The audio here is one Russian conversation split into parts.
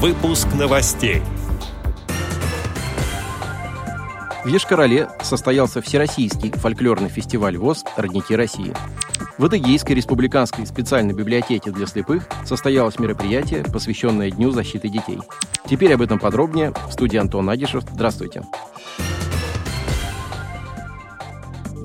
Выпуск новостей. В Ешкарале состоялся Всероссийский фольклорный фестиваль ВОЗ «Родники России». В Адыгейской республиканской специальной библиотеке для слепых состоялось мероприятие, посвященное Дню защиты детей. Теперь об этом подробнее в студии Антон Агишев. Здравствуйте.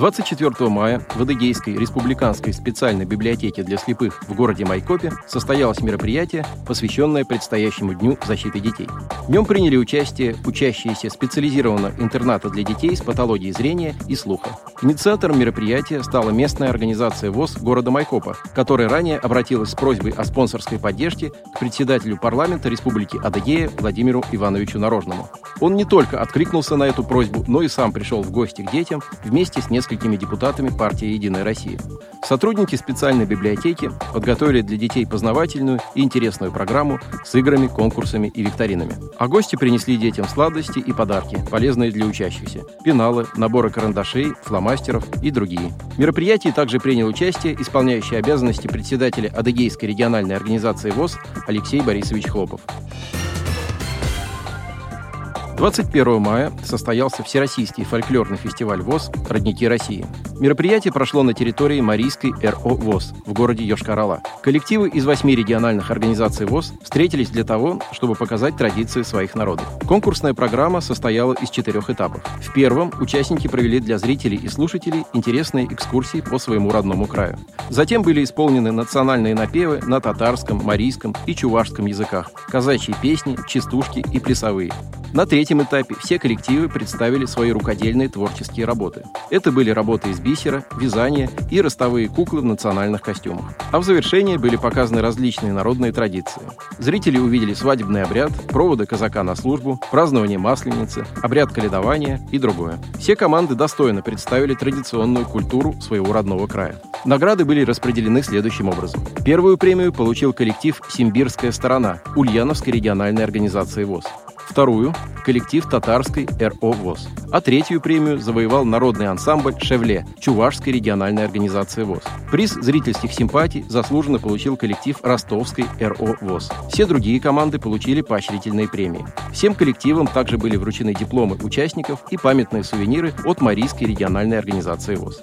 24 мая в Адыгейской республиканской специальной библиотеке для слепых в городе Майкопе состоялось мероприятие, посвященное предстоящему Дню защиты детей. В нем приняли участие учащиеся специализированного интерната для детей с патологией зрения и слуха. Инициатором мероприятия стала местная организация ВОЗ города Майкопа, которая ранее обратилась с просьбой о спонсорской поддержке к председателю парламента Республики Адыгея Владимиру Ивановичу Нарожному. Он не только откликнулся на эту просьбу, но и сам пришел в гости к детям вместе с несколькими депутатами партии «Единая Россия». Сотрудники специальной библиотеки подготовили для детей познавательную и интересную программу с играми, конкурсами и викторинами. А гости принесли детям сладости и подарки, полезные для учащихся. Пеналы, наборы карандашей, фломастеров и другие. В мероприятии также принял участие исполняющий обязанности председателя Адыгейской региональной организации ВОЗ Алексей Борисович Хлопов. 21 мая состоялся Всероссийский фольклорный фестиваль ВОЗ «Родники России». Мероприятие прошло на территории Марийской РО ВОЗ в городе Йошкар-Ола. Коллективы из восьми региональных организаций ВОЗ встретились для того, чтобы показать традиции своих народов. Конкурсная программа состояла из четырех этапов. В первом участники провели для зрителей и слушателей интересные экскурсии по своему родному краю. Затем были исполнены национальные напевы на татарском, марийском и чувашском языках, казачьи песни, частушки и плясовые. На третьем этапе все коллективы представили свои рукодельные творческие работы. Это были работы из бисера, вязания и ростовые куклы в национальных костюмах. А в завершении были показаны различные народные традиции. Зрители увидели свадебный обряд, проводы казака на службу, празднование масленицы, обряд каледования и другое. Все команды достойно представили традиционную культуру своего родного края. Награды были распределены следующим образом. Первую премию получил коллектив «Симбирская сторона» Ульяновской региональной организации ВОЗ вторую – коллектив татарской РО ВОЗ, а третью премию завоевал народный ансамбль «Шевле» Чувашской региональной организации ВОЗ. Приз зрительских симпатий заслуженно получил коллектив Ростовской РО ВОЗ. Все другие команды получили поощрительные премии. Всем коллективам также были вручены дипломы участников и памятные сувениры от Марийской региональной организации ВОЗ.